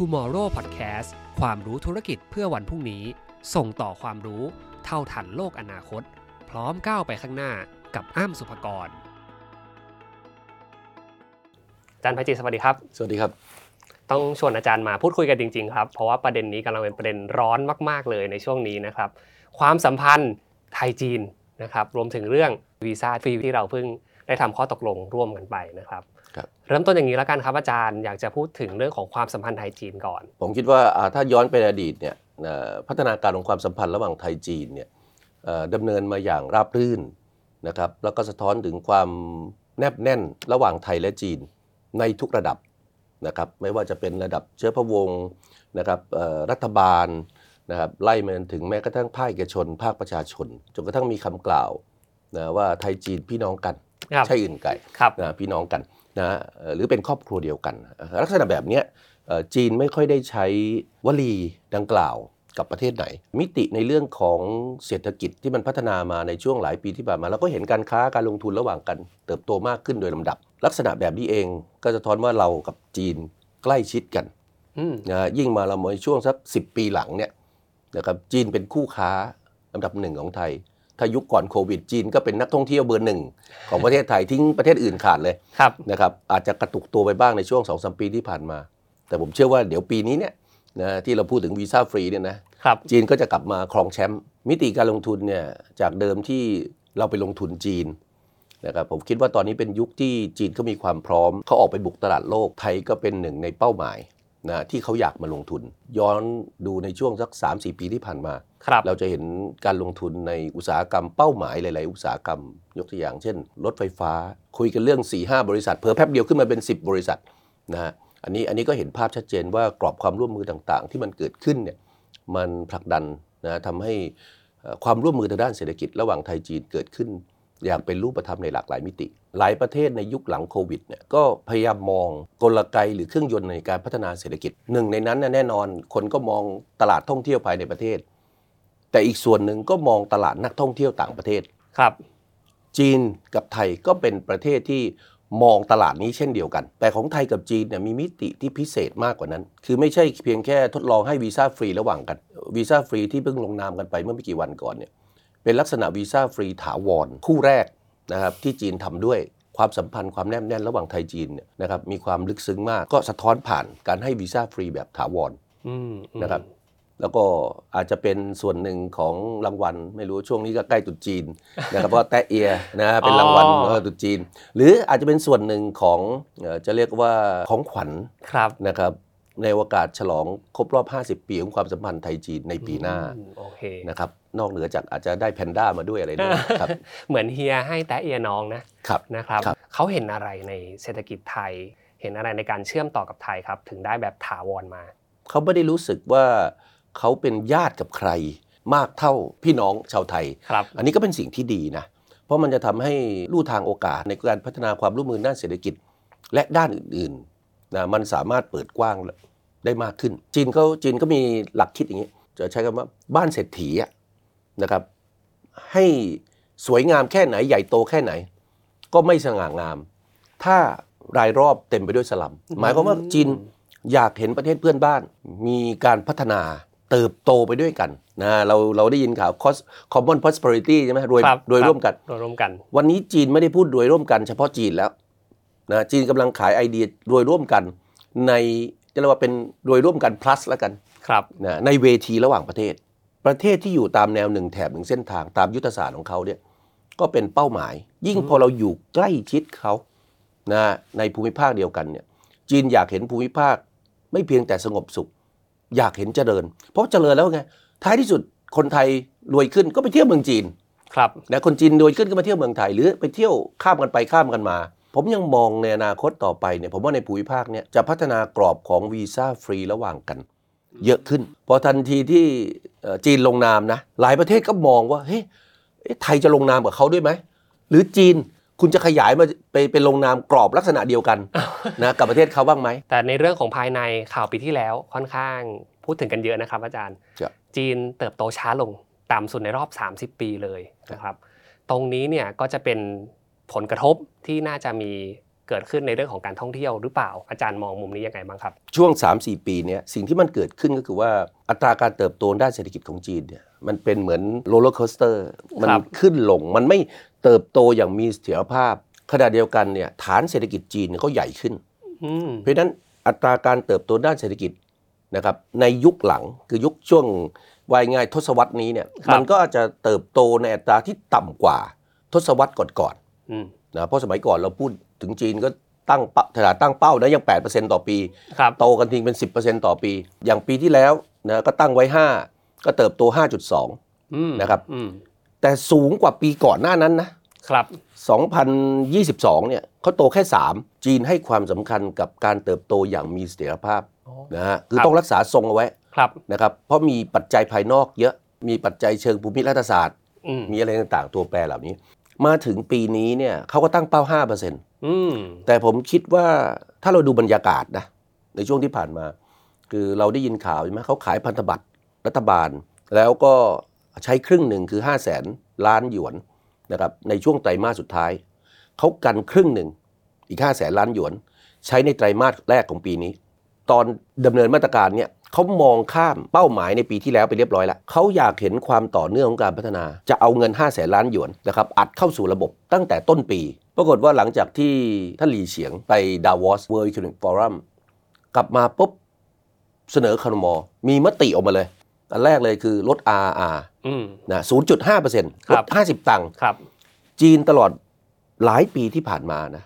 Tomorrow Podcast ความรู้ธุรกิจเพื่อวันพรุ่งนี้ ส่งต่อความรู้เท่าทันโลกอนาคต พร้อมก้าวไปข้างหน้ากับอ้ำสุภกรอาจารย์ภัยจิตสวัสดีครับ สวัสดีครับ ต้องชวนอาจารย์มาพูดคุยกันจริง ๆ ครับ เพราะว่าประเด็นนี้กำลังเป็นประเด็นร้อนมาก ๆ เลยในช่วงนี้นะครับ ความสัมพันธ์ไทยจีนนะครับ รวมถึงเรื่องวีซ่าฟรีที่เราเพิ่งได้ทำข้อตกลงร่วมกันไปนะครับครับ เริ่มต้นอย่างนี้แล้วกันครับอาจารย์อยากจะพูดถึงเรื่องของความสัมพันธ์ไทยจีนก่อน ผมคิดว่าอ่าถ้าย้อนไปในอดีตเนี่ยเอ่อพัฒนาการของความสัมพันธ์ระหว่างไทยจีนเนี่ยเอ่อดำเนินมาอย่างราบรื่นนะครับแล้วก็สะท้อนถึงความแนบแน่นระหว่างไทยและจีนในทุกระดับนะครับไม่ว่าจะเป็นระดับเชื้อพระวงศ์นะครับเอ่อรัฐบาลนะครับไล่มาจนถึงแม้กระทั่งภาคเอกชน ภาคประชาชน จนกระทั่งมีคำกล่าวนะว่าไทยจีนพี่น้องกันครับใช่อื่นไกลครับนะพี่น้องกัน นะเอ่อหรือเป็นครอบครัวเดียวกันเอ่อลักษณะแบบเนี้ยเอ่อจีนไม่ค่อยได้ใช้วลีดังกล่าวกับประเทศไหน มิติในเรื่องของเศรษฐกิจที่มันพัฒนามาในช่วงหลายปีที่ผ่านมาเราก็เห็นการค้าการลงทุนระหว่างกันเติบโตมากขึ้นโดยลำดับ ลักษณะแบบนี้เองก็จะท้อนว่าเรากับจีนใกล้ชิดกันอืมนะฮะยิ่งมาเราในช่วงสักสิปีหลังเนี่ยนะครับจีนเป็นคู่ค้าลำดับหนึ่งของไทย ถ้ายุคก่อนโควิดจีนก็เป็นนักท่องเที่ยวเบอร์หนึ่งของประเทศไทยทิ้งประเทศอื่นขาดเลยครับนะครับอาจจะกระตุกตัวไปบ้างในช่วง2อสปีที่ผ่านมา แต่ผมเชื่อว่าเดี๋ยวปีนี้เนี่ยนะที่เราพูดถึงวีซ่าฟรีเนี่ยนะครับจีนก็จะกลับมาครองแชมป์มิติการลงทุนเนี่ยจากเดิมที่เราไปลงทุนจีนนะครับผมคิดว่าตอนนี้เป็นยุคที่จีนก็มีความพร้อมเขาออกไปบุกตลาดโลกไทยก็เป็นหนึ่งในเป้าหมาย นะที่เขาอยากมาลงทุน ย้อนดูในช่วงสัก 3-4 ปีที่ผ่านมาครับเราจะเห็นการลงทุนในอุตสาหกรรมเป้าหมายหลาย ๆ อุตสาหกรรม ยกตัวอย่างเช่น รถไฟฟ้า คุยกันเรื่อง 4-5 บริษัท เพอแป๊บเดียวขึ้นมาเป็น 10 บริษัทนะฮะอันนี้อันนี้ก็เห็นภาพชัดเจนว่ากรอบความร่วมมือต่าง ๆ ที่มันเกิดขึ้นเนี่ยมันผลักดันนะทำให้เอ่อความร่วมมือทางด้านเศรษฐกิจระหว่างไทยจีนเกิดขึ้น อย่างเป็นรูปธรรมในหลากหลายมิติ หลายประเทศในยุคหลังโควิดเนี่ยก็พยายามมองกลไกหรือเครื่องยนต์ในการพัฒนาเศรษฐกิจหนึ่งในนั้นน่ะแน่นอนคนก็มองตลาดท่องเที่ยวภายในประเทศ แต่อีกส่วนหนึ่งก็มองตลาดนักท่องเที่ยวต่างประเทศครับ จีนกับไทยก็เป็นประเทศที่มองตลาดนี้เช่นเดียวกัน แต่ของไทยกับจีนเนี่ยมีมิติที่พิเศษมากกว่านั้น คือไม่ใช่เพียงแค่ทดลองให้วีซ่าฟรีระหว่างกันวีซ่าฟรีที่เพิ่งลงนามกันไปเมื่อไม่กี่วันก่อนเนี่ยเป็นลักษณะวีซ่าฟรีถาวรคู่แรก นะครับที่จีนทำด้วยความสัมพันธ์ความแนบแน่นระหว่างไทยจีนเนี่ยนะครับมีความลึกซึ้งมากก็สะท้อนผ่านการให้วีซ่าฟรีแบบถาวรอืมอืมนะครับแล้วก็อาจจะเป็นส่วนหนึ่งของรางวัล ไม่รู้ช่วงนี้ก็ใกล้ตรุษจีนนะครับเพราะแตะเอียนะเป็นรางวัลเออตรุษจีน หรืออาจจะเป็นส่วนหนึ่งของเอ่อจะเรียกว่าของขวัญครับนะครับ ในโอกาสฉลองครบรอบ 50 ปีของความสัมพันธ์ไทยจีนในปีหน้าอืมโอเคนะครับนอกเหนือจากอาจจะได้แพนด้ามาด้วยอะไรด้วยครับเหมือนเฮียให้แตะเอียน้องนะครับนะครับครับเขาเห็นอะไรในเศรษฐกิจไทย เห็นอะไรในการเชื่อมต่อกับไทยครับ ถึงได้แบบถาวรมา เขาไม่ได้รู้สึกว่าเขาเป็นญาติกับใครมากเท่าพี่น้องชาวไทยครับอันนี้ก็เป็นสิ่งที่ดีนะ เพราะมันจะทำให้ลู่ทางโอกาสในการพัฒนาความร่วมมือด้านเศรษฐกิจและด้านอื่นๆนะมันสามารถเปิดกว้าง ได้มากขึ้น จีนเขาจีนก็มีหลักคิดอย่างนี้ จะใช้คำว่าบ้านเศรษฐีอะนะครับ ให้สวยงามแค่ไหนใหญ่โตแค่ไหน ก็ไม่สง่างาม ถ้ารายรอบเต็มไปด้วยสลัม หมายความว่าจีนอยากเห็นประเทศเพื่อนบ้าน มีการพัฒนาเติบโตไปด้วยกันนะเราเราได้ยินข่าว cost common prosperity ใช่ไหมรวยครับรวยครับร่วมกันโดยร่วมกัน วันนี้จีนไม่ได้พูดรวยร่วมกันเฉพาะจีนแล้วนะจีนกำลังขายไอเดียรวยร่วมกันใน จะเรียกว่าเป็นรวยร่วมกัน plus แล้วกันครับนะในเวทีระหว่างประเทศ ประเทศที่อยู่ตามแนวหนึ่งแถบหนึ่งเส้นทางตามยุทธศาสตร์ของเขาเนี่ยก็เป็นเป้าหมาย ยิ่งพอเราอยู่ใกล้ชิดเขานะในภูมิภาคเดียวกันเนี่ยจีนอยากเห็นภูมิภาคไม่เพียงแต่สงบสุข อยากเห็นเจริญ เพราะเจริญแล้วไงท้ายที่สุดคนไทยรวยขึ้นก็ไปเที่ยวเมืองจีนครับนะคนจีนรวยขึ้นก็มาเที่ยวเมืองไทยหรือไปเที่ยวข้ามกันไปข้ามกันมา ผมยังมองในอนาคตต่อไปเนี่ยผมว่าในภูมิภาคเนี่ยจะพัฒนากรอบของวีซ่าฟรีระหว่างกัน เยอะขึ้น พอทันทีที่เอ่อจีนลงนามนะหลายประเทศก็มองว่าเฮ้ยเอ๊ะไทยจะลงนามกับเขาด้วยไหมหรือจีนคุณจะขยายมาไปเป็นลงนามกรอบลักษณะเดียวกันนะกับประเทศเขาบ้างไหม แต่ในเรื่องของภายในข่าวปีที่แล้วค่อนข้างพูดถึงกันเยอะนะครับอาจารย์ครับจีนเติบโตช้าลงต่ำสุดในรอบ 30 ปีเลยนะครับ ตรงนี้เนี่ยก็จะเป็น ผลกระทบที่น่าจะมีเกิดขึ้นในเรื่องของการท่องเที่ยวหรือเปล่าอาจารย์มองมุมนี้ยังไงบ้างครับ ช่วง 3-4 ปีเนี้ยสิ่งที่มันเกิดขึ้นก็คือว่าอัตราการเติบโตด้านเศรษฐกิจของจีนเนี่ยมันเป็นเหมือน roller coaster มันครับขึ้นลงมันไม่เติบโตอย่างมีเสถียรภาพขณะเดียวกันเนี่ยฐานเศรษฐกิจจีนเนี่ยเขาใหญ่ขึ้นอืมเพราะฉะนั้นอัตราการเติบโตด้านเศรษฐกิจนะครับในยุคหลังคือยุคช่วงวายง่ายทศวรรษนี้เนี่ยมันก็อาจจะเติบโตในอัตราที่ต่ำกว่าทศวรรษก่อนๆอืม นะเพราะสมัยก่อนเราพูดถึงจีนก็ตั้งเป้าขนาดตั้งเป้านะยัง 8%ต่อปีครับโตกันทิ้งเป็น 10%ต่อปี อย่างปีที่แล้วนะก็ตั้งไว้ 5 ก็เติบโต 5.2อืมนะครับอืมแต่สูงกว่าปีก่อนหน้านั้นนะครับ 2022 เนี่ยเขาโตแค่ 3 จีนให้ความสำคัญกับการเติบโตอย่างมีเสถียรภาพนะฮะคือครับต้องรักษาทรงเอาไว้ครับนะครับ เพราะมีปัจจัยภายนอกเยอะมีปัจจัยเชิงภูมิรัฐศาสตร์อืมมีอะไรต่างๆ ตัวแปรเหล่านี้ มาถึงปีนี้เนี่ยเขาก็ตั้งเป้า5%อืมแต่ผมคิดว่าถ้าเราดูบรรยากาศนะในช่วงที่ผ่านมา คือเราได้ยินข่าวใช่ไหมเขาขายพันธบัตรรัฐบาล แล้วก็ใช้ครึ่งหนึ่งคือ5 0 0แสนล้านหยวนนะครับในช่วงไตรมาสสุดท้าย เขากันครึ่งหนึ่งอีก5 0 0แสนล้านหยวน ใช้ในไตรมาสแรกของปีนี้ ตอนดำเนินมาตรการเนี่ยเขามองข้ามเป้าหมายในปีที่แล้วไปเรียบร้อยแล้วเขาอยากเห็นความต่อเนื่องของการพัฒนา จะเอาเงิน 5 0 0แสนล้านหยวนนะครับอัดเข้าสู่ระบบตั้งแต่ต้นปี ปรากฏว่าหลังจากที่ท่านหลีเฉียงไปดาวอส World Economic Forum กลับมาปุ๊บเสนอคารมอมีมติออกมาเลย อันแรกเลยคือลด RR อืมนะ0.5%ลครัดบ50 ตังค์ครับจีนตลอดหลายปีที่ผ่านมานะ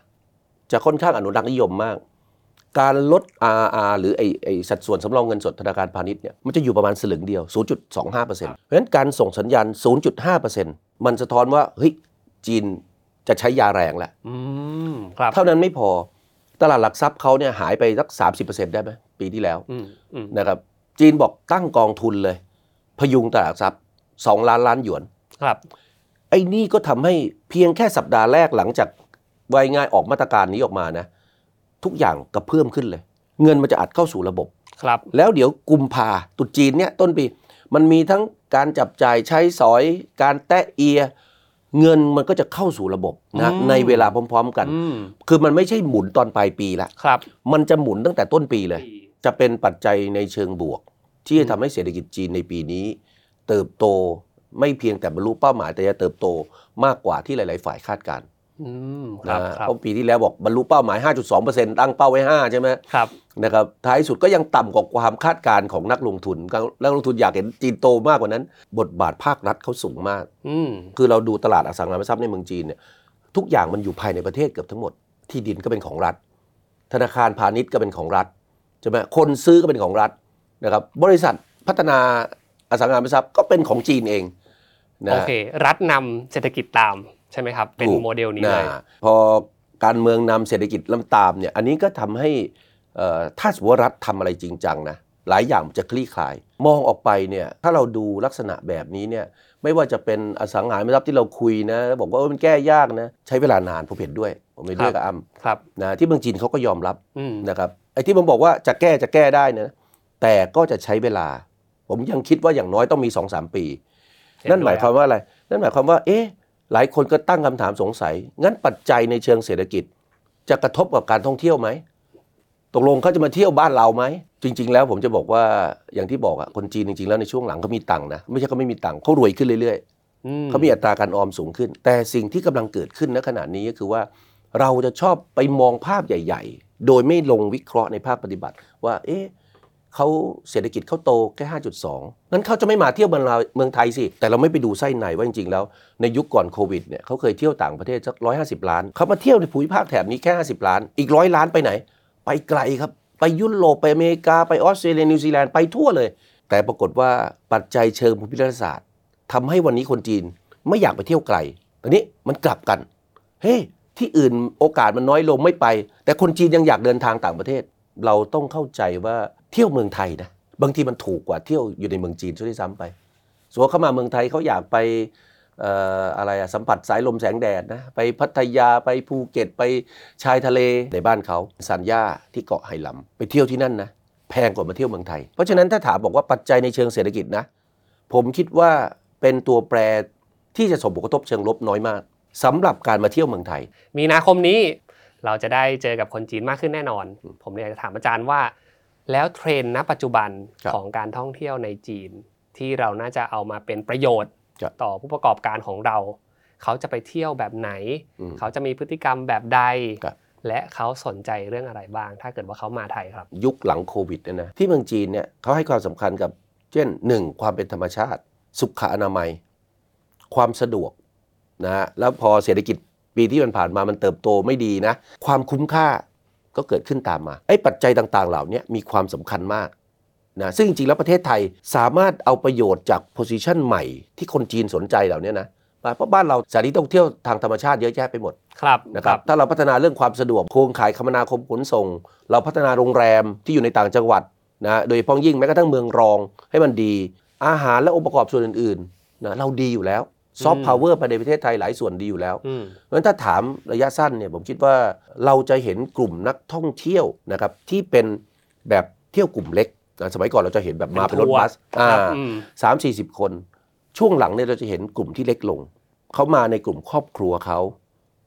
จะค่อนข้างอนุรักษ์นิยมมาก การลด RR หรือไอไอสัดส่วนสำรองเงินสดธนาคารพาณิชย์เนี่ยมันจะอยู่ประมาณสลึงเดียว 0.25%เพราะฉะนั้นการส่งสัญญาณ 0.5%มันสะท้อนว่าเฮ้ยจีนจะใช้ยาแรงแล้วอืมครับเท่านั้นไม่พอตลาดหลักทรัพย์เขาเนี่ยหายไปสัก 30%ได้ไหมปีที่แล้วอืมอืมนะครับจีนบอกตั้งกองทุนเลย พยุงตลาดหลักทรัพย์ 2 ล้านล้านหยวนครับ ไอ้นี่ก็ทำให้เพียงแค่สัปดาห์แรกหลังจากวายง่ายออกมาตรการนี้ออกมานะ ทุกอย่างกระเพื่อมขึ้นเลย เงินมันจะอัดเข้าสู่ระบบครับ แล้วเดี๋ยวกุมภาตรุษจีนเนี่ยต้นปี มันมีทั้งการจับจ่ายใช้สอย การแตะเอีย เงินมันก็จะเข้าสู่ระบบนะอืมในเวลาพร้อม ๆ กันอืมคือมันไม่ใช่หมุนตอนปลายปีละครับ มันจะหมุนตั้งแต่ต้นปีเลย จะเป็นปัจจัยในเชิงบวก ที่จะทำให้เศรษฐกิจจีนในปีนี้ เติบโตไม่เพียงแต่บรรลุเป้าหมายแต่จะเติบโตมากกว่าที่หลาย ๆ ฝ่ายคาดการณ์อืมครับนะ ครับเพราะปีที่แล้วบอกบรรลุเป้าหมาย 5.2%ตั้งเป้าไว้ 5 ใช่ไหมครับนะครับท้ายสุดก็ยังต่ำกว่าความคาดการณ์ของนักลงทุนนักลงทุนอยากเห็นจีนโตมากกว่านั้น บทบาทภาครัฐเขาสูงมากอืมคือเราดูตลาดอสังหาริมทรัพย์ในเมืองจีนเนี่ยทุกอย่างมันอยู่ภายในประเทศเกือบทั้งหมด ที่ดินก็เป็นของรัฐ ธนาคารพาณิชย์ก็เป็นของรัฐใช่ไหมคนซื้อก็เป็นของรัฐนะครับบริษัทพัฒนาอสังหาริมทรัพย์ก็เป็นของจีนเองนะโอเค รัฐนำเศรษฐกิจตาม ใช่ไหมครับ เป็นถูกโมเดลนี้เลยนะพอการเมืองนำเศรษฐกิจลำตามเนี่ยอันนี้ก็ทำให้เอ่อถ้าสมมติว่ารัฐทำอะไรจริงจังนะหลายอย่างมันจะคลี่คลาย มองออกไปเนี่ยถ้าเราดูลักษณะแบบนี้เนี่ยไม่ว่าจะเป็นอสังหาริมทรัพย์ที่เราคุยนะแล้วบอกว่าเออมันแก้ยากนะใช้เวลานานผมเห็นด้วย ผมเห็นด้วยกับอ้ำครับนะที่เมืองจีนเขาก็ยอมรับอืมนะครับไอ้ที่ผมบอกว่าจะแก้จะแก้ได้นะแต่ก็จะใช้เวลา ผมยังคิดว่าอย่างน้อยต้องมี2-3ปีเห็นั่นหมายด้ความว่าอะไร นั่นหมายความว่า เอ๊ะ หลายคนก็ตั้งคำถามสงสัย งั้นปัจจัยในเชิงเศรษฐกิจ จะกระทบกับการท่องเที่ยวไหมตกลงเขาจะมาเที่ยวบ้านเราไหม จริง ๆ แล้วผมจะบอกว่าอย่างที่บอกอะคนจีนจริง ๆ แล้วในช่วงหลังเขามีตังค์นะ ไม่ใช่เขาไม่มีตังค์เขารวยขึ้นเรื่อยอืๆเขามีอัตราการออมสูงขึ้น แต่สิ่งที่กำลังเกิดขึ้นณขณะนี้ก็คือว่า เราจะชอบไปมองภาพใหญ่ ๆ โดยไม่ลงวิเคราะห์ในภาคปฏิบัติ ว่า เอ๊ะ เขาเศรษฐกิจเขาโตแค่ 5.2 งั้นเขาจะไม่มาเที่ยวเมืองเราเมืองไทยสิ แต่เราไม่ไปดูไส้ในว่าจริงๆแล้ว ในยุคก่อนโควิดเนี่ยเขาเคยเที่ยวต่างประเทศสัก 150 ล้าน เขามาเที่ยวในภูมิภาคแถบนี้แค่ 50 ล้าน อีกร้อยล้านไปไหน ไปไกลครับ ไปยุโรปไปอเมริกาไปออสเตรเลียนิวซีแลนด์ไปทั่วเลย แต่ปรากฏว่าปัจจัยเชิงภูมิรัฐศาสตร์ทำให้วันนี้คนจีนไม่อยากไปเที่ยวไกลตอนนี้มันกลับกัน เฮ้ยที่อื่นโอกาสมันน้อยลงไม่ไป แต่คนจีนยังอยากเดินทางต่างประเทศ เราต้องเข้าใจว่า เที่ยวเมืองไทยนะบางทีมันถูกกว่าเที่ยวอยู่ในเมืองจีนซะด้วยซ้ำไปส่วนเขามาเมืองไทยเขาอยากไปอะไรอะสัมผัสสายลมแสงแดดนะไปพัทยาไปภูเก็ตไปชายทะเลในบ้านเขาสัญญาที่เกาะไหหลำไปเที่ยวที่นั่นนะแพงกว่ามาเที่ยวเมืองไทย เพราะฉะนั้นถ้าถามบอกว่าปัจจัยในเชิงเศรษฐกิจนะผมคิดว่าเป็นตัวแปรที่จะส่งผลกระทบเชิงลบน้อยมากสำหรับการมาเที่ยวเมืองไทย มีนาคมนี้เราจะได้เจอกับคนจีนมากขึ้นแน่นอน ผมเลยอยากจะถามอาจารย์ว่า แล้วเทรนด์ณปัจจุบันครับของการท่องเที่ยวในจีน ที่เราน่าจะเอามาเป็นประโยชน์ครับต่อผู้ประกอบการของเรา เขาจะไปเที่ยวแบบไหนอืมเขาจะมีพฤติกรรมแบบใดครับและเขาสนใจเรื่องอะไรบ้าง ถ้าเกิดว่าเขามาไทยครับ ยุคหลังโควิดเนี่ยนะที่เมืองจีนเนี่ยเขาให้ความสำคัญกับ เช่นหนึ่งความเป็นธรรมชาติ สุขอนามัย ความสะดวกนะฮะแล้วพอเศรษฐกิจปีที่มันผ่านมามันเติบโตไม่ดีนะ ความคุ้มค่า ก็เกิดขึ้นตามมาไอ้ปัจจัยต่าง ๆ เหล่านี้มีความสำคัญมากนะซึ่งจริงๆแล้วประเทศไทยสามารถเอาประโยชน์จากโพซิชันใหม่ที่คนจีนสนใจเหล่านี้นะมาเพราะบ้านเราสถานที่ท่องเที่ยวทางธรรมชาติเยอะแยะไปหมดครับนะครับ ถ้าเราพัฒนาเรื่องความสะดวกโครงข่ายคมนาคมขนส่ง เราพัฒนาโรงแรมที่อยู่ในต่างจังหวัดนะโดยเฉพาะยิ่งแม้กระทั่งเมืองรองให้มันดี อาหารและองค์ประกอบส่วนอื่นๆนะเราดีอยู่แล้ว ซอฟต์พาวเวอร์ภายในประเทศไทยหลายส่วนดีอยู่แล้วอืมเพราะฉะนั้นถ้าถามระยะสั้นเนี่ยผมคิดว่าเราจะเห็นกลุ่มนักท่องเที่ยวนะครับที่เป็นแบบเที่ยวกลุ่มเล็กนะสมัยก่อนเราจะเห็นแบบมาเป็นรถบัส อ่า ครับอืมสามสี่สิบคน ช่วงหลังเนี่ยเราจะเห็นกลุ่มที่เล็กลง เขามาในกลุ่มครอบครัวเขา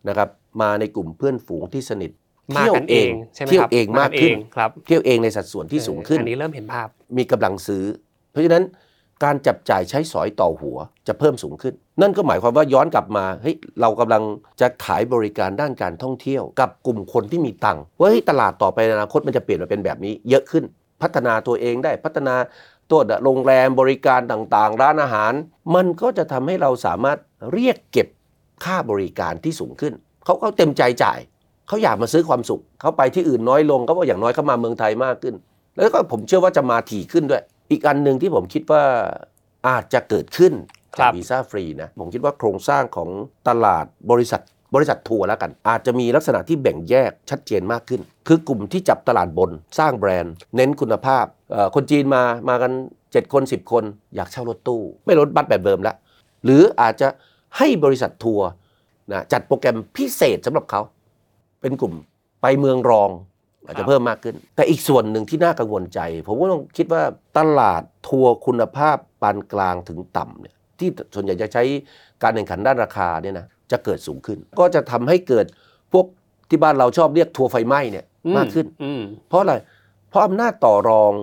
นะครับมาในกลุ่มเพื่อนฝูงที่สนิทมาเที่ยวกันเองใช่ไหมเที่ยควรับเองมากขึ้นเองครับเที่ยวเองในสัดส่วนที่สูงขึ้นอันนี้เริ่มเห็นภาพมีกำลังซื้อ เพราะฉะนั้น การจับจ่ายใช้สอยต่อหัวจะเพิ่มสูงขึ้น นั่นก็หมายความว่าย้อนกลับมาเฮ้ยเรากำลังจะขายบริการด้านการท่องเที่ยว กับกลุ่มคนที่มีตังค์ว่าเฮ้ยตลาดต่อไปในอนาคตมันจะเปลี่ยนมาเป็นแบบนี้ เยอะขึ้น พัฒนาตัวเองได้พัฒนาตัวโรงแรมบริการต่างๆ ร้านอาหาร มันก็จะทำให้เราสามารถเรียกเก็บค่าบริการที่สูงขึ้นเขาเขาเต็มใจจ่ายเขาอยากมาซื้อความสุขเขาไปที่อื่นน้อยลงเขาบอกอย่างน้อยเขามาเมืองไทยมากขึ้น แล้วก็ผมเชื่อว่าจะมาถี่ขึ้นด้วย อีกอันหนึ่งที่ผมคิดว่าอาจจะเกิดขึ้นครัจากวีซ่าฟรีนะ ผมคิดว่าโครงสร้างของตลาดบริษัทบริษัททัวร์แล้วกัน อาจจะมีลักษณะที่แบ่งแยกชัดเจนมากขึ้น คือกลุ่มที่จับตลาดบนสร้างแบรนด์ เน้นคุณภาพเอ่อคนจีนมามากัน 7 คน 10 คน อยากเช่ารถตู้ ไม่รถบัสแบบเดิมแล้ว หรืออาจจะให้บริษัททัวร์นะจัดโปรแกรมพิเศษสำหรับเขา เป็นกลุ่มไปเมืองรอง อาจจะครับเพิ่มมากขึ้น แต่อีกส่วนหนึ่งที่น่ากังวลใจ ผมก็ต้องคิดว่าตลาดทัวร์คุณภาพปานกลางถึงต่ำเนี่ยที่ส่วนใหญ่จะใช้การแข่งขันด้านราคาเนี่ยนะจะเกิดสูงขึ้น ก็จะทำให้เกิดพวกที่บ้านเราชอบเรียกทัวร์ไฟไหม้เนี่ยมากขึ้นอืมเพราะอะไรเพราะอำนาจต่อรอง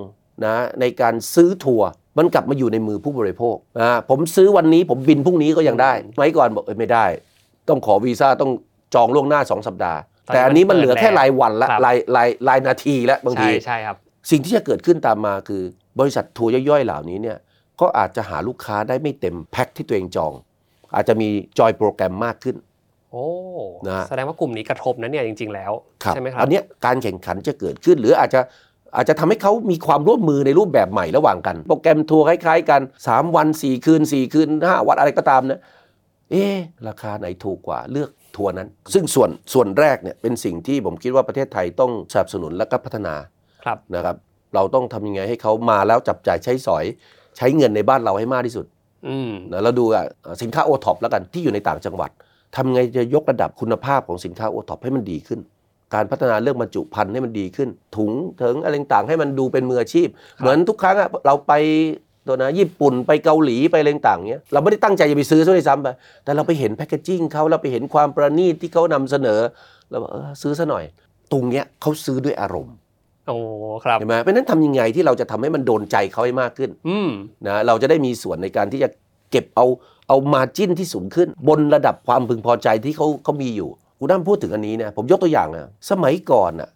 นะในการซื้อทัวร์มันกลับมาอยู่ในมือผู้บริโภคนะผมซื้อวันนี้ผมบินพรุ่งนี้ก็ยังได้สมัยก่อนบอกเอ้ยไม่ได้ ต้องขอวีซ่าต้องจองล่วงหน้า 2 สัปดาห์ตอนนี้ แต่อันนี้มันเหลือแค่เปิดแล้วรายวันละครับรายรายรายนาทีละบางใช่ทีใช่ครับ สิ่งที่จะเกิดขึ้นตามมาคือบริษัททัวร์ย่อยๆเหล่านี้เนี่ยก็อาจจะหาลูกค้าได้ไม่เต็มแพ็คที่ตัวเองจอง อาจจะมีจอยโปรแกรมมากขึ้นโอ้นะแสดงว่ากลุ่มนี้กระทบนะเนี่ยจริง ๆ แล้วครับใช่ไหมครับอันเนี้ยการแข่งขันจะเกิดขึ้นหรืออาจจะอาจจะทำให้เขามีความร่วมมือในรูปแบบใหม่ระหว่างกัน โปรแกรมทัวร์คล้ายๆกัน 3 วัน 4 คืน 4 คืน 5 วันอะไรก็ตามนะเอ๊ะราคาไหนถูกกว่าเลือก ทัวร์นั้น ซึ่งส่วนส่วนแรกเนี่ยเป็นสิ่งที่ผมคิดว่าประเทศไทยต้องสนับสนุนและก็พัฒนาครับนะครับ เราต้องทำยังไงให้เขามาแล้วจับจ่ายใช้สอย ใช้เงินในบ้านเราให้มากที่สุดอืมนะเราดูอะสินค้าโอท็อปแล้วกันที่อยู่ในต่างจังหวัดทำไงจะยกระดับคุณภาพของสินค้าโอท็อปให้มันดีขึ้น การพัฒนาเรื่องบรรจุภัณฑ์ให้มันดีขึ้น ถุงเถิงอะไรต่างๆให้มันดูเป็นมืออาชีพ เหมือนทุกครั้งอะเราไป ตัวนะญี่ปุ่นไปเกาหลีไปอะไรต่างๆเนี้ยเราไม่ได้ตั้งใจจะไปซื้อซะด้วยซ้ำไปแต่เราไปเห็นแพคเกจิ้งเขาเราไปเห็นความประณีตที่เขานำเสนอเราบอกเออซื้อซะหน่อย ตรงเนี้ยเขาซื้อด้วยอารมณ์โอ้ครับเห็นไหมเพราะฉะนั้นทำยังไงที่เราจะทำให้มันโดนใจเขาให้มากขึ้นอืมนะเราจะได้มีส่วนในการที่จะเก็บเอาเอามาจิ้นที่สูงขึ้น บนระดับความพึงพอใจที่เขาเขามีอยู่คุณน้ำพูดถึงอันนี้นะผมยกตัวอย่างนะสมัยก่อนน่ะ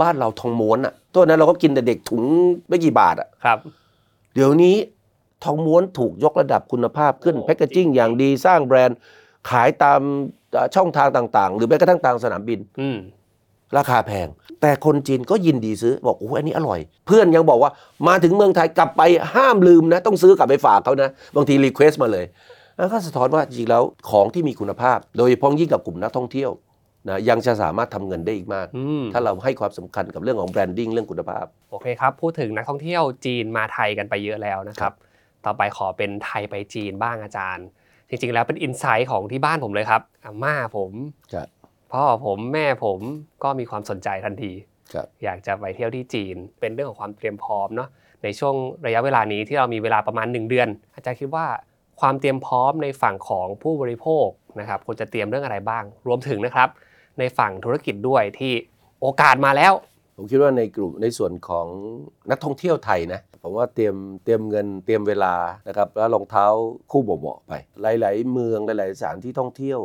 บ้านเราทองม้วนอะตัวนั้นเราก็กินแต่เด็กถุงไม่กี่บาทอะครับ เดี๋ยวนี้ ทองม้วนถูกยกระดับคุณภาพขึ้นโอ้ packaging อย่างดีสร้างแบรนด์ขายตามเอ่อช่องทางต่างๆ หรือแม้กระทั่งตามสนามบินอืมราคาแพง แต่คนจีนก็ยินดีซื้อบอกโอ้อันนี้อร่อย เพื่อนยังบอกว่ามาถึงเมืองไทยกลับไปห้ามลืมนะ ต้องซื้อกลับไปฝากเขานะ บางที request มาเลยแล้วก็สะท้อนว่าจริงๆแล้วของที่มีคุณภาพ โดยเฉพาะยิ่งกับกลุ่มนักท่องเที่ยวนะยังจะสามารถทำเงินได้อีกมากอืมถ้าเราให้ความสำคัญกับเรื่องของ branding เรื่องคุณภาพ โอเคครับ พูดถึงนักท่องเที่ยวจีนมาไทยกันไปเยอะแล้วนะครับ ต่อไปขอเป็นไทยไปจีนบ้างอาจารย์ จริงๆ แล้วเป็น insight ของที่บ้านผมเลยครับอาม่าผมครับพ่อผมแม่ผมก็มีความสนใจทันทีครับอยากจะไปเที่ยวที่จีน เป็นเรื่องของความเตรียมพร้อมเนาะในช่วงระยะเวลานี้ที่เรามีเวลาประมาณ 1 เดือน อาจารย์คิดว่าความเตรียมพร้อมในฝั่งของผู้บริโภคนะครับควรจะเตรียมเรื่องอะไรบ้าง รวมถึงนะครับ ในฝั่งธุรกิจด้วยที่โอกาสมาแล้ว ผมคิดว่าในกลุ่มในส่วนของนักท่องเที่ยวไทยนะผมว่าเตรียมเตรียมเงินเตรียมเวลานะครับแล้วรองเท้าคู่เหมาะๆไป หลาย ๆ เมืองหลาย ๆ สถานที่ท่องเที่ยว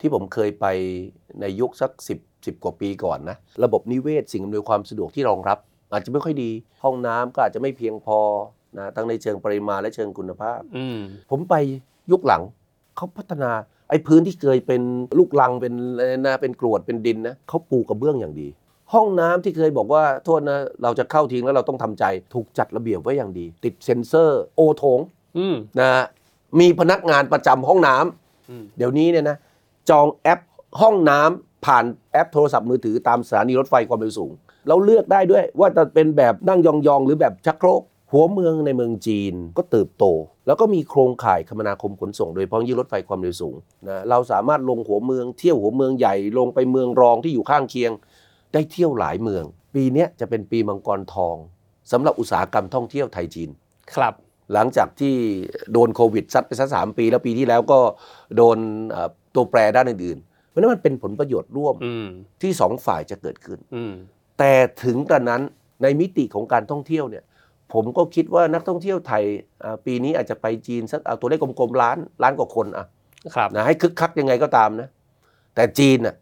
ที่ผมเคยไปในยุคสัก 10 10 กว่าปีก่อนนะระบบนิเวศสิ่งอำนวยความสะดวกที่รองรับ อาจจะไม่ค่อยดี ห้องน้ำก็อาจจะไม่เพียงพอนะทั้งในเชิงปริมาณและเชิงคุณภาพอืมผมไปยุคหลังเขาพัฒนาไอ้พื้นที่เคยเป็นลูกลังเป็นอะไรนะเป็นกรวดเป็นดินนะเขาปูกระเบื้องอย่างดี ห้องน้ำที่เคยบอกว่าโทษนะเราจะเข้าทิ้งแล้วเราต้องทำใจ ถูกจัดระเบียบไว้อย่างดี ติดเซ็นเซอร์โอโถงอืมนะฮะมีพนักงานประจำห้องน้ำอืมเดี๋ยวนี้เนี่ยนะจองแอปห้องน้ำผ่านแอปโทรศัพท์มือถือตามสถานีรถไฟความเร็วสูงเราเลือกได้ด้วยว่าจะเป็นแบบนั่งยองๆ หรือแบบชักโครก หัวเมืองในเมืองจีนก็เติบโต แล้วก็มีโครงข่ายคมนาคมขนส่ง โดยเฉพาะยิ่งรถไฟความเร็วสูงนะเราสามารถลงหัวเมืองเที่ยวหัวเมืองใหญ่ลงไปเมืองรองที่อยู่ข้างเคียง ได้เที่ยวหลายเมือง ปีเนี้ยจะเป็นปีมังกรทองสำหรับอุตสาหกรรมท่องเที่ยวไทยจีน ครับ หลังจากที่โดนโควิดซัดไปสักสามปี แล้วปีที่แล้วก็โดนเอ่อตัวแปรด้านอื่นๆ เพราะฉะนั้นมันเป็นผลประโยชน์ร่วมอืม ที่สองฝ่ายจะเกิดขึ้น อืม แต่ถึงกระนั้นในมิติของการท่องเที่ยวเนี่ยผมก็คิดว่านักท่องเที่ยวไทยอ่าปีนี้อาจจะไปจีนสักเอาตัวเลขกลมๆล้านล้านกว่าคนอะครับ นะให้คึกคักยังไงก็ตามนะแต่จีนน่ะ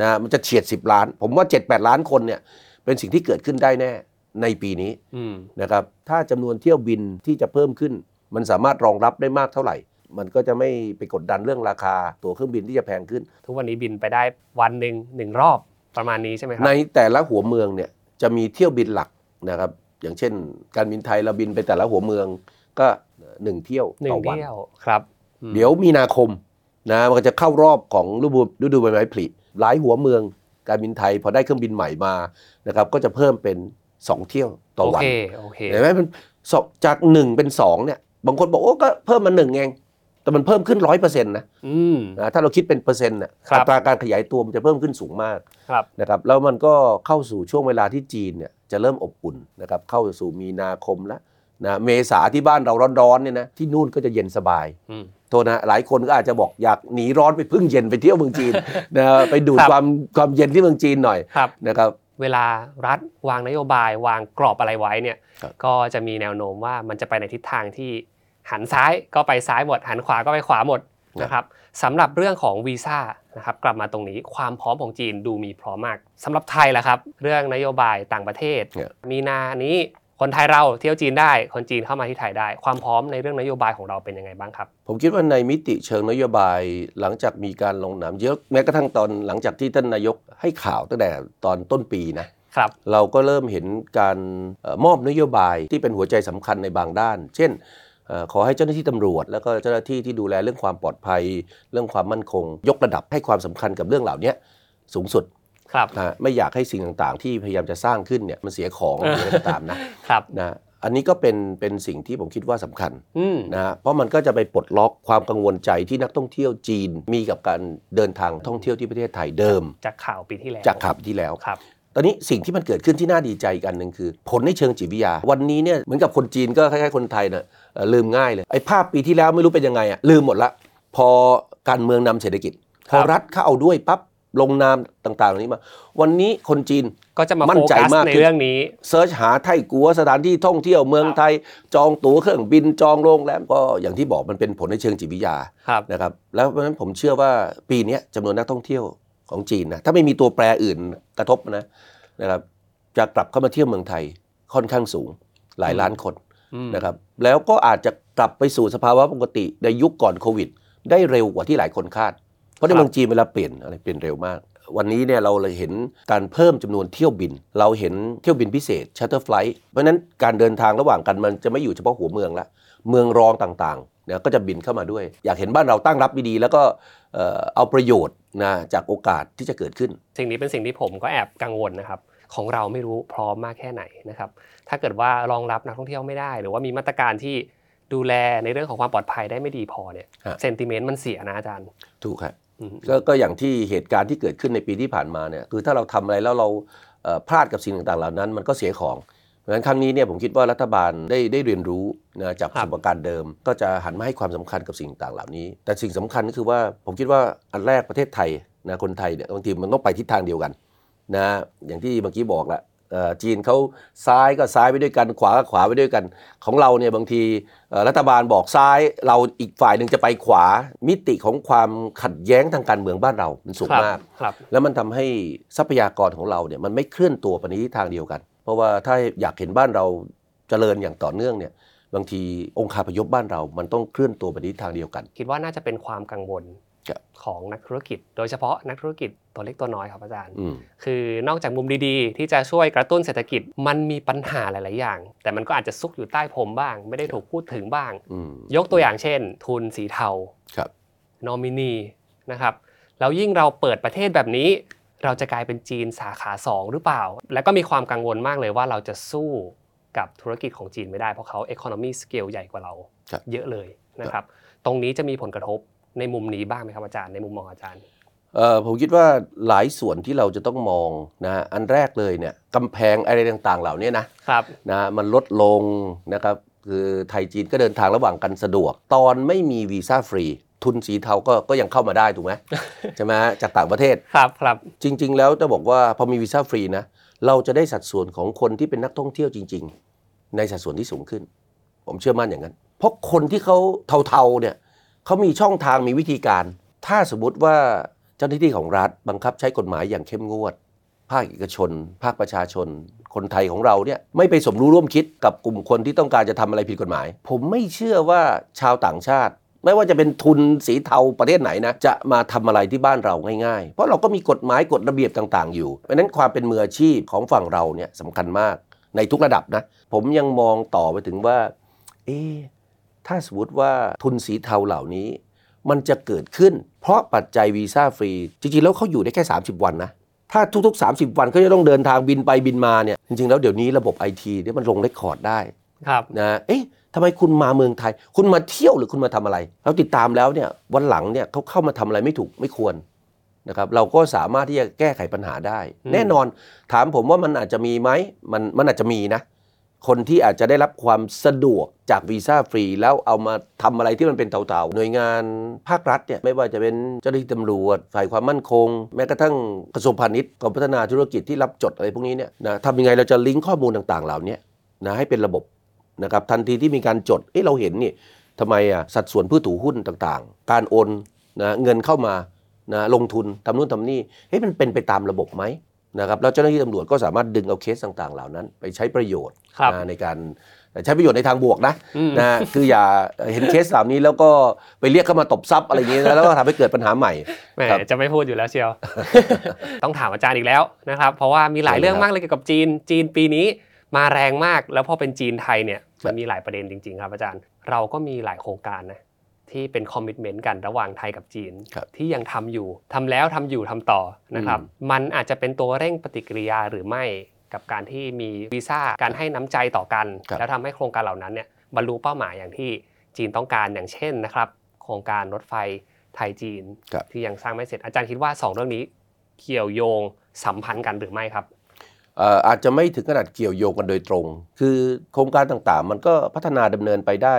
นะมันจะเฉียด 10 ล้าน ผมว่า 7-8 ล้านคนเนี่ยเป็นสิ่งที่เกิดขึ้นได้แน่ในปีนี้อืมนะครับถ้าจำนวนเที่ยวบินที่จะเพิ่มขึ้น มันสามารถรองรับได้มากเท่าไหร่ มันก็จะไม่ไปกดดันเรื่องราคาตั๋วเครื่องบินที่จะแพงขึ้น ทุกวันนี้บินไปได้วันหนึ่งหนึ่งรอบประมาณนี้ใช่ไหมครัในแต่ละหัวเมืองเนี่ยจะมีเที่ยวบินหลักนะครับอย่างเช่น การบินไทยเราบินไปแต่ละหัวเมืองก็หนึ่งเที่ยวหนึ่ต่องวัน เที่ยวครับ อืม เดี๋ยวมีนาคมนะมันก็จะเข้ารอบของฤดูฤดูใบไม้ผลิ หลายหัวเมืองการบินไทยพอได้เครื่องบินใหม่มานะครับก็จะเพิ่มเป็น 2 เที่ยวต่อโอวันเคโอเคเห็นไหมมันสองจาก 1 เป็น2เนี่ยบางคนบอกโอ้ก็เพิ่มมาหนึ่งเองแต่มันเพิ่มขึ้นร้อยเปอร์เซ็นต์นะอืมนะถ้าเราคิดเป็นเปอร์เซ็นต์น่ะครับอัตราการขยายตัวมันจะเพิ่มขึ้นสูงมากครับนะครับแล้วมันก็เข้าสู่ช่วงเวลาที่จีนเนี่ยจะเริ่มอบอุ่นนะครับเข้าสู่มีนาคมแล้ว นะเมษาที่บ้านเราร้อนๆเนี่ยนะที่นู่นก็จะเย็นสบายอืมโทษนะหลายคนก็อาจจะบอกอยากหนีร้อนไปพึ่งเย็นไปเที่ยวเมืองจีนนะไปดูดครับความความเย็นที่เมืองจีนหน่อยครับนะครับเวลารัฐวางนโยบายวางกรอบอะไรไว้เนี่ยครับก็จะมีแนวโน้มว่ามันจะไปในทิศทางที่หันซ้ายก็ไปซ้ายหมด หันขวาก็ไปขวาหมดนะครับสำหรับเรื่องของวีซ่านะครับกลับมาตรงนี้ความพร้อมของจีนดูมีพร้อมมากสำหรับไทยล่ะครับ เรื่องนโยบายต่างประเทศเนี่ยมีนานี้ คนไทยเราเที่ยวจีนได้คนจีนเข้ามาที่ไทยได้ ความพร้อมในเรื่องนโยบายของเราเป็นยังไงบ้างครับ ผมคิดว่าในมิติเชิงนโยบายหลังจากมีการลงนามเยอะแม้กระทั่งตอนหลังจากที่ท่านนายกให้ข่าวตั้งแต่ตอนต้นปีนะครับ เราก็เริ่มเห็นการเอ่อมอบนโยบายที่เป็นหัวใจสำคัญในบางด้าน เช่นเอ่อขอให้เจ้าหน้าที่ตำรวจ แล้วก็เจ้าหน้าที่ที่ดูแลเรื่องความปลอดภัย เรื่องความมั่นคง ยกระดับให้ความสำคัญกับเรื่องเหล่านี้สูงสุด ครับนะฮะไม่อยากให้สิ่งต่างๆ ที่พยายามจะสร้างขึ้นเนี่ยมันเสียของหรืออะไรก็ตามนะครับนะอันนี้ก็เป็นเป็นสิ่งที่ผมคิดว่าสำคัญอืมนะฮะเพราะมันก็จะไปปลดล็อกความกังวลใจที่นักท่องเที่ยวจีนมีกับการเดินทางท่องเที่ยวที่ประเทศไทยเดิม จากข่าวปีที่แล้วจากขับที่แล้วครับตอนนี้สิ่งที่มันเกิดขึ้นที่น่าดีใจอีกอันหนึ่งคือ ผลในเชิงจิตวิทยา วันนี้เนี่ยเหมือนกับคนจีนก็คล้ายๆคนไทยเน่ะเอ่อลืมง่ายเลยไอ้ภาพปีที่แล้วไม่รู้เป็นยังไงอะลืมหมดละ พอการเมืองนำเศรษฐกิจพอรัฐเข้าเอาด้วยปั๊บ ลงนามต่างๆเหล่านี้มา วันนี้คนจีนก็จะมามั่โฟนใจกัสมากในขึ้นเรื่องนี้เซิร์ชหาไทยกัวสถานที่ท่องเที่ยวเมืองไทย จองตั๋วเครื่องบินจองโรงแรมก็อย่างที่บอกมันเป็นผลในเชิงจิตวิทยาครับนะครับแล้วเพราะฉะนั้นผมเชื่อว่าปีเนี้ยจำนวนนักท่องเที่ยวของจีนนะถ้าไม่มีตัวแปรอื่นกระทบนะนะครับจะกลับเข้ามาเที่ยวเมืองไทยค่อนข้างสูงหลายล้านคนอืมนะครับแล้วก็อาจจะกลับไปสู่สภาวะปกติในยุคก่อนโควิด ได้เร็วกว่าที่หลายคนคาด เพราะในเมืองจีนเวลาเปลี่ยนอะไรเปลี่ยนเร็วมาก วันนี้เนี่ยเราเลยเห็นการเพิ่มจำนวนเที่ยวบิน เราเห็นเที่ยวบินพิเศษ charter flight เพราะฉะนั้นการเดินทางระหว่างกันมันจะไม่อยู่เฉพาะหัวเมืองละเมืองรองต่างๆเนี่ยก็จะบินเข้ามาด้วย อยากเห็นบ้านเราตั้งรับดีๆแล้วก็เอ่อเอาประโยชน์นะจากโอกาสที่จะเกิดขึ้น สิ่งนี้เป็นสิ่งที่ผมก็แอบกังวลนะครับของเราไม่รู้พร้อมมากแค่ไหนนะครับถ้าเกิดว่ารองรับนักท่องเที่ยวไม่ได้ หรือว่ามีมาตรการที่ดูแลในเรื่องของความปลอดภัยได้ไม่ดีพอเนี่ยฮะเซนติเมนต์มันเสียนะอาจารย์ ถูกครับอืม ก็ก็อย่างที่เหตุการณ์ที่เกิดขึ้นในปีที่ผ่านมาเนี่ยคือถ้าเราทำอะไรแล้วเราพลาดกับสิ่งต่างๆเหล่านั้น มันก็เสียของเพราะฉะนั้นครั้งนี้เนี่ยผมคิดว่ารัฐบาลได้ได้เรียนรู้นะจากประสบการณ์เดิม ก็จะหันมาให้ความสำคัญกับสิ่งต่างๆเหล่านี้ แต่สิ่งสำคัญก็คือว่าผมคิดว่าอันแรกประเทศไทยนะคนไทยเนี่ยบางทีมันต้องไปทิศทางเดียวกันนะอย่างที่เมื่อกี้บอกละเอ่อ จีนเขาซ้ายก็ซ้ายไปด้วยกัน ขวาก็ขวาไปด้วยกัน ของเราเนี่ยบางทีเอ่อรัฐบาลบอกซ้ายเราอีกฝ่ายหนึ่งจะไปขวามิติของความขัดแย้งทางการเมืองบ้านเรา มันสูงครับมากครับแล้วมันทำให้ทรัพยากรของเราเนี่ยมันไม่เคลื่อนตัวไปในทิศทางเดียวกัน เพราะว่าถ้าอยากเห็นบ้านเราเจริญอย่างต่อเนื่องเนี่ยบางทีองค์คาพยพบ้านเรา มันต้องเคลื่อนตัวไปในทิศทางเดียวกัน คิดว่าน่าจะเป็นความกังวลครับ ของนักธุรกิจ โดยเฉพาะนักธุรกิจตัวเล็กตัวน้อยครับอาจารย์อืมคือนอกจากมุมดีๆ ที่จะช่วยกระตุ้นเศรษฐกิจมันมีปัญหาหลาย ๆ อย่าง แต่มันก็อาจจะซุกอยู่ใต้พรมบ้าง ไม่ได้ถูกพูดถึงบ้างอืมยกตัวอย่างเช่น ทุนสีเทาครับนอมินีนะครับแล้วยิ่งเราเปิดประเทศแบบนี้ เราจะกลายเป็นจีนสาขา 2 หรือเปล่า แล้วก็มีความกังวลมากเลยว่าเราจะสู้กับธุรกิจของจีนไม่ได้เพราะเขา economy scale ใหญ่กว่าเราครับเยอะเลยนะครับ ตรงนี้จะมีผลกระทบ ในมุมนี้บ้างไหมครับอาจารย์ในมุมมองอาจารย์เอ่อผมคิดว่าหลายส่วนที่เราจะต้องมองนะฮะอันแรกเลยเนี่ยกำแพงอะไรต่างๆ เหล่านี้นะครับนะมันลดลงนะครับคือไทยจีนก็เดินทางระหว่างกันสะดวก ตอนไม่มีวีซ่าฟรี ทุนสีเทาก็ก็ยังเข้ามาได้ถูกไหมใช่ไหมฮะจากต่างประเทศครับครับจริง ๆ แล้วจะบอกว่าพอมีวีซ่าฟรีนะเราจะได้สัดส่วนของคนที่เป็นนักท่องเที่ยวจริง ๆ ในสัดส่วนที่สูงขึ้น ผมเชื่อมั่นอย่างนั้น เพราะคนที่เขาเทาๆเนี่ย เขามีช่องทางมีวิธีการ ถ้าสมมติว่าเจ้าหน้าที่ของรัฐบังคับใช้กฎหมายอย่างเข้มงวด ภาคเอกชน ภาคประชาชน คนไทยของเราเนี่ยไม่ไปสมรู้ร่วมคิดกับกลุ่มคนที่ต้องการจะทำอะไรผิดกฎหมาย ผมไม่เชื่อว่าชาวต่างชาติ ไม่ว่าจะเป็นทุนสีเทาประเทศไหนนะจะมาทำอะไรที่บ้านเราง่ายๆ เพราะเราก็มีกฎหมายกฎระเบียบต่าง ๆ อยู่เพราะฉะนั้นความเป็นมืออาชีพของฝั่งเราเนี่ยสำคัญมากในทุกระดับนะ ผมยังมองต่อไปถึงว่า เอ๊ ถ้าสมมติว่าทุนสีเทาเหล่านี้ มันจะเกิดขึ้น เพราะปัจจัยวีซ่าฟรี จริงๆ แล้วเขาอยู่ได้แค่ 30 วันนะ ถ้าทุกๆ 30 วันเขาจะต้องเดินทางบินไปบินมาเนี่ยจริงๆ แล้วเดี๋ยวนี้ระบบไอทีเนี่ยมันลง record ได้ครับนะเอ๊ะทำไมคุณมาเมืองไทย คุณมาเที่ยวหรือคุณมาทำอะไร เราติดตามแล้วเนี่ยวันหลังเนี่ยเขาเข้ามาทำอะไรไม่ถูกไม่ควรนะครับเราก็สามารถที่จะแก้ไขปัญหาได้อืมแน่นอนถามผมว่ามันอาจจะมีไหมมันมันอาจจะมีนะ คนที่อาจจะได้รับความสะดวกจากวีซ่าฟรี แล้วเอามาทำอะไรที่มันเป็นเต่าๆ หน่วยงานภาครัฐเนี่ยไม่ว่าจะเป็นเจ้าหน้าที่ตำรวจ ฝ่ายความมั่นคง แม้กระทั่งกระทรวงพาณิชย์กรมพัฒนาธุรกิจที่รับจดอะไรพวกนี้เนี่ยนะทำยังไงเราจะลิงก์ข้อมูลต่างๆ เหล่านี้นะให้เป็นระบบนะครับทันทีที่มีการจดเอ้เราเห็นนี่ทำไมอะสัดส่วนผู้ถือหุ้นต่างๆ การโอนนะเงินเข้ามานะลงทุนทำนู่นทำนี่เฮ้ยมันเป็นไปตามระบบไหม นะครับแล้วเจ้าหน้าที่ตำรวจก็สามารถดึงเอาเคสต่างๆ เหล่านั้น ไปใช้ประโยชน์ครับนะในการใช้ประโยชน์ในทางบวกนะอืมนะคืออย่าเห็นเคสเหล่านี้แล้วก็ไปเรียกเข้ามาตบทรัพย์อะไรอย่างนี้นะแล้วก็ทำให้เกิดปัญหาใหม่แหมครับจะไม่พูดอยู่แล้วเชียว ต้องถามอาจารย์อีกแล้วนะครับเพราะว่ามีหลายใช่เรื่องครับมากเลยเกี่ยวกับจีนจีนปีนี้มาแรงมากแล้วพอเป็นจีนไทยเนี่ยครับมันมีหลายประเด็นจริง ๆ ครับอาจารย์ เราก็มีหลายโครงการนะ ที่เป็นคอมมิชเมนต์กันระหว่างไทยกับจีนครับที่ยังทำอยู่ทำแล้วทำอยู่ทำต่อนะครับ มันอาจจะเป็นตัวเร่งปฏิกิริยาหรือไม่กับการที่มีวีซ่าการให้น้ำใจต่อกันครับแล้วทำให้โครงการเหล่านั้นเนี่ยบรรลุเป้าหมายอย่างที่จีนต้องการอย่างเช่นนะครับ โครงการรถไฟไทยจีนครับที่ยังสร้างไม่เสร็จอาจารย์คิดว่า 2 เรื่องนี้เกี่ยวโยงสัมพันธ์กันหรือไม่ครับเอาจจะไม่ถึงขนาดเกี่ยวโยงกันโดยตรง คือโครงการต่างๆ มันก็พัฒนาดำเนินไปได้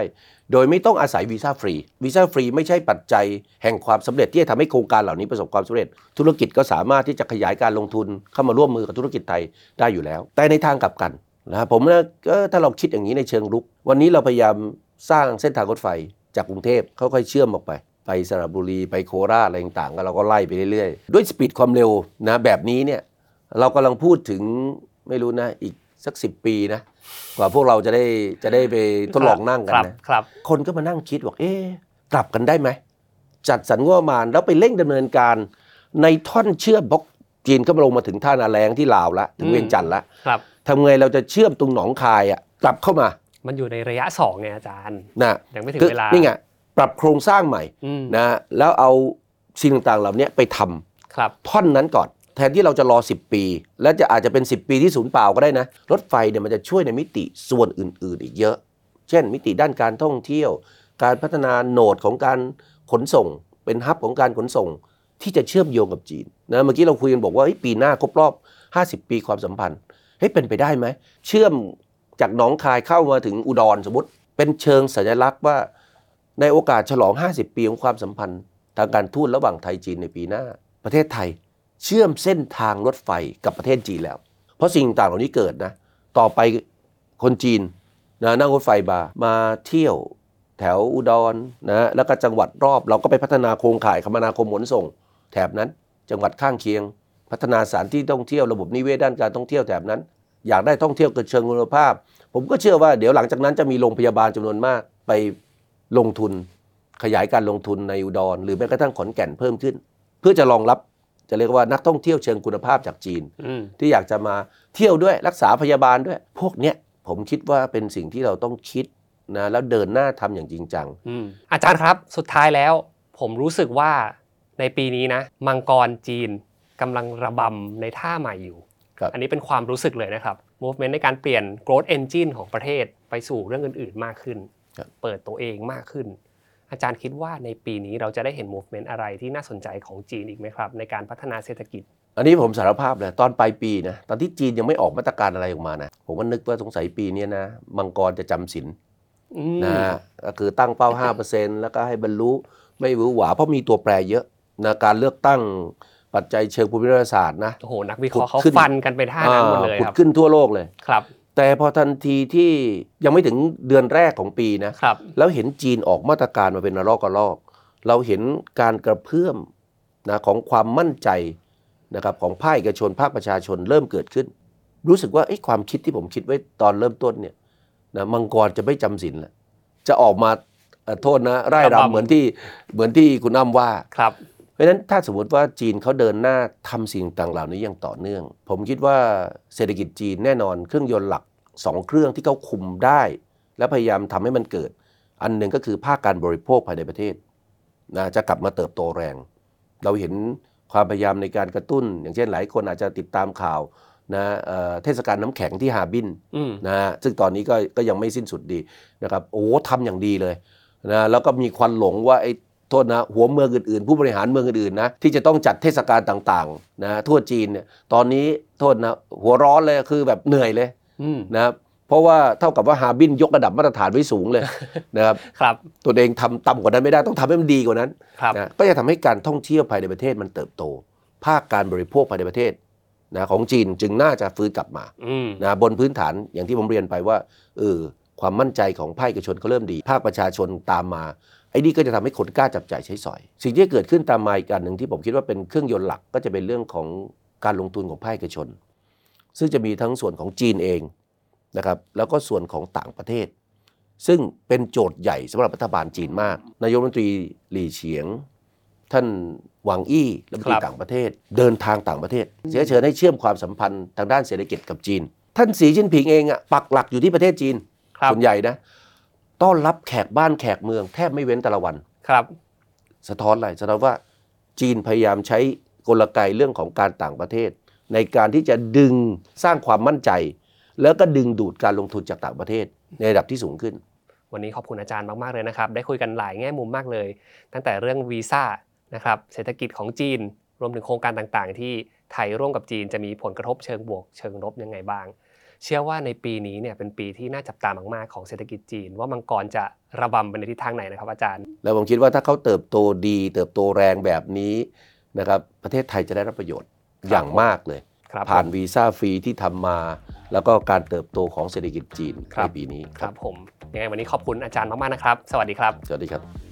โดยไม่ต้องอาศัยวีซ่าฟรี วีซ่าฟรีไม่ใช่ปัจจัยแห่งความสำเร็จที่จะทำให้โครงการเหล่านี้ประสบความสำเร็จ ธุรกิจก็สามารถที่จะขยายการลงทุนเข้ามาร่วมมือกับธุรกิจไทยได้อยู่แล้ว แต่ในทางกลับกันนะผมนะก็ถ้าเราคิดอย่างนี้ในเชิงรุก วันนี้เราพยายามสร้างเส้นทางรถไฟจากกรุงเทพค่อยๆเชื่อมออกไปไปสระบุรีไปโคราชอะไรต่างๆก็เราก็ไล่ไปเรื่อยๆ ด้วย speed ความเร็วนะแบบนี้เนี่ย เรากำลังพูดถึงไม่รู้นะ อีกสักสิปีนะ กว่าพวกเราจะได้จะได้ไปทดลองนั่งกันครับนะครับคนก็มานั่งคิดบอกเอ๊ะกลับกันได้ไหม จัดสรรงบประมาณแล้วไปเร่งดำเนินการ ในท่อนเชื่อมบล็อกจีนก็มาลงมาถึงท่านาแรงที่ลาวละถึงเวียงจันทร์ละครับทำไงเราจะเชื่อมตรงหนองคายอะกลับเข้ามา มันอยู่ในระยะ2ไงอาจารย์นะยังไม่ถึงคือเวลานี่ไงปรับโครงสร้างใหม่อืมนะแล้วเอาสิ่งต่างๆเหล่านี้ไปทำครับท่อนนั้นก่อน แทนที่เราจะรอ 10 ปี และจะอาจจะเป็น 10 ปีที่ศูนย์เปล่าก็ได้นะ รถไฟเนี่ยมันจะช่วยในมิติส่วนอื่น ๆ อีกเยอะ เช่น มิติด้านการท่องเที่ยว การพัฒนาโหนดของการขนส่ง เป็นฮับของการขนส่งที่จะเชื่อมโยงกับจีนนะเมื่อกี้เราคุยกันบอกว่าปีหน้าครบรอบ 50 ปีความสัมพันธ์เฮ้ยเป็นไปได้ไหมเชื่อมจากหนองคายเข้ามาถึงอุดรสมมติ เป็นเชิงสัญลักษณ์ว่า ในโอกาสฉลอง 50 ปีของความสัมพันธ์ ทางการทูตระหว่างไทยจีนในปีหน้า ประเทศไทย เชื่อมเส้นทางรถไฟกับประเทศจีนแล้ว เพราะสิ่งต่างเหล่านี้เกิดนะ ต่อไปคนจีนนะนั่งรถไฟมามาเที่ยวแถวอุดรนะแล้วก็จังหวัดรอบเราก็ไปพัฒนาโครงข่ายคมนาคมขนส่ง แถบนั้นจังหวัดข้างเคียง พัฒนาสถานที่ท่องเที่ยวระบบนิเวศด้านการท่องเที่ยวแถบนั้น อยากได้ท่องเที่ยวเกิดเชิงคุณภาพ ผมก็เชื่อว่าเดี๋ยวหลังจากนั้นจะมีโรงพยาบาลจำนวนมากไปลงทุน ขยายการลงทุนในอุดร หรือแม้กระทั่งขอนแก่นเพิ่มขึ้น เพื่อจะรองรับ จะเรียกว่านักท่องเที่ยวเชิงคุณภาพจากจีนอืมที่อยากจะมาเที่ยวด้วยรักษาพยาบาลด้วย พวกเนี้ยผมคิดว่าเป็นสิ่งที่เราต้องคิดนะแล้วเดินหน้าทำอย่างจริงจังอืมอาจารย์ครับสุดท้ายแล้ว ผมรู้สึกว่าในปีนี้นะ มังกรจีนกำลังระบำในท่าใหม่อยู่ครับอันนี้เป็นความรู้สึกเลยนะครับ movement ในการเปลี่ยน growth engine ของประเทศไปสู่เรื่องอื่น ๆ มากขึ้นครับเปิดตัวเองมากขึ้น อาจารย์คิดว่าในปีนี้เราจะได้เห็น movement อะไรที่น่าสนใจของจีนอีกไหมครับ ในการพัฒนาเศรษฐกิจ อันนี้ผมสารภาพเลยตอนปลายปีนะตอนที่จีนยังไม่ออกมาตรการอะไรออกมานะผมก็นึกว่าสงสัยปีเนี้ยนะมังกรจะจำศีลอืมนะฮะก็คือตั้งเป้า 5%แล้วก็ให้บรรลุไม่หวือหวาเพราะมีตัวแปรเยอะนะการเลือกตั้งปัจจัยเชิงภูมิรัฐศาสตร์นะโอ้โหนักวิเคราะห์เขาผุดขึ้นฟันกันไปท่านั้นหมดเลยผุคดรับขึ้นทั่วโลกเลยครับ แต่พอทันทีที่ยังไม่ถึงเดือนแรกของปีนะครับ แล้วเห็นจีนออกมาตรการมาเป็นระลอกกระลอก เราเห็นการกระเพื่อมนะของความมั่นใจนะครับของภาคเอกชนภาคประชาชนเริ่มเกิดขึ้น รู้สึกว่าเอ๊ะความคิดที่ผมคิดไว้ตอนเริ่มต้นเนี่ยนะมังกรจะไม่จำศีลแล้วจะออกมาเอ่อโทษนะไร่ระบำรำเหมือนที่เหมือนที่คุณอ้ำว่าครับเพราะฉะนั้นถ้าสมมติว่าจีนเขาเดินหน้าทำสิ่งต่างเหล่านี้อย่างต่อเนื่อง ผมคิดว่าเศรษฐกิจจีนแน่นอนเครื่องยนต์หลัก สองเครื่องที่เขาคุมได้ และพยายามทำให้มันเกิด อันหนึ่งก็คือภาคการบริโภคภายในประเทศนะจะกลับมาเติบโตแรง เราเห็นความพยายามในการกระตุ้น อย่างเช่นหลายคนอาจจะติดตามข่าวนะเอ่อเทศกาลน้ำแข็งที่ฮาร์บินอืมนะฮะซึ่งตอนนี้ก็ก็ยังไม่สิ้นสุดดีนะครับโอ้ทำอย่างดีเลยนะแล้วก็มีควันหลงว่าไอ้โทษนะหัวเมืองอื่นๆ ผู้บริหารเมืองอื่นๆนะที่จะต้องจัดเทศกาลต่างๆนะทั่วจีนเนี่ยตอนนี้โทษนะหัวร้อนเลยคือแบบเหนื่อยเลยอืม นะครับเพราะว่าเท่ากับว่าฮาร์บินยกระดับมาตรฐานไว้สูงเลยนะครับครับตัวเองทำต่ำกว่านั้นไม่ได้ต้องทำให้มันดีกว่านั้นครับนะก็จะทำให้การท่องเที่ยวภายในประเทศมันเติบโต ภาคการบริโภคภายในประเทศนะของจีนจึงน่าจะฟื้นกลับมาอืมนะบนพื้นฐานอย่างที่ผมเรียนไปว่าเออความมั่นใจของภาคเอกชนก็เริ่มดี ภาคประชาชนตามมาไอ้นี่ก็จะทำให้คนกล้าจับจ่ายใช้สอย สิ่งที่เกิดขึ้นตามมาอีกการหนึ่งที่ผมคิดว่าเป็นเครื่องยนต์หลักก็จะเป็นเรื่องของการลงทุนของภาคเอกชน ซึ่งจะมีทั้งส่วนของจีนเองนะครับแล้วก็ส่วนของต่างประเทศ ซึ่งเป็นโจทย์ใหญ่สำหรับรัฐบาลจีนมาก นายกรัฐมนตรีหลี่เฉียง ท่านหวังอี้รัฐมนตรีครับต่างประเทศ เดินทางต่างประเทศเสียเชิญให้เชื่อมความสัมพันธ์ทางด้านเศรษฐกิจกับจีน ท่านสีจิ้นผิงเองอะปักหลักอยู่ที่ประเทศจีนครับส่วนใหญ่นะต้อนรับแขกบ้านแขกเมืองแทบไม่เว้นแต่ละวันครับ สะท้อนอะไรสะท้อนว่าจีนพยายามใช้กลไกเรื่องของการต่างประเทศ ในการที่จะดึงสร้างความมั่นใจ แล้วก็ดึงดูดการลงทุนจากต่างประเทศ ในระดับที่สูงขึ้น วันนี้ขอบคุณอาจารย์มาก ๆ เลยนะครับ ได้คุยกันหลายแง่มุมมากเลย ตั้งแต่เรื่องวีซ่านะครับเศรษฐกิจของจีน รวมถึงโครงการต่างๆ ที่ไทยร่วมกับจีนจะมีผลกระทบเชิงบวก เชิงลบยังไงบ้าง เชื่อว่าในปีนี้เนี่ยเป็นปีที่น่าจับตามากๆของเศรษฐกิจจีน ว่ามังกรจะระบำไปในทิศทางไหนนะครับอาจารย์ แล้วผมคิดว่าถ้าเขาเติบโตดี เติบโตแรงแบบนี้นะครับประเทศไทยจะได้รับประโยชน์ อย่างมากเลย ครับผ่านผมวีซ่าฟรีที่ทำมา แล้วก็การเติบโตของเศรษฐกิจจีนครัในบ ปีนี้ครับผมยังไงวันนี้ขอบคุณอาจารย์มากๆนะครับ สวัสดีครับ สวัสดีครับ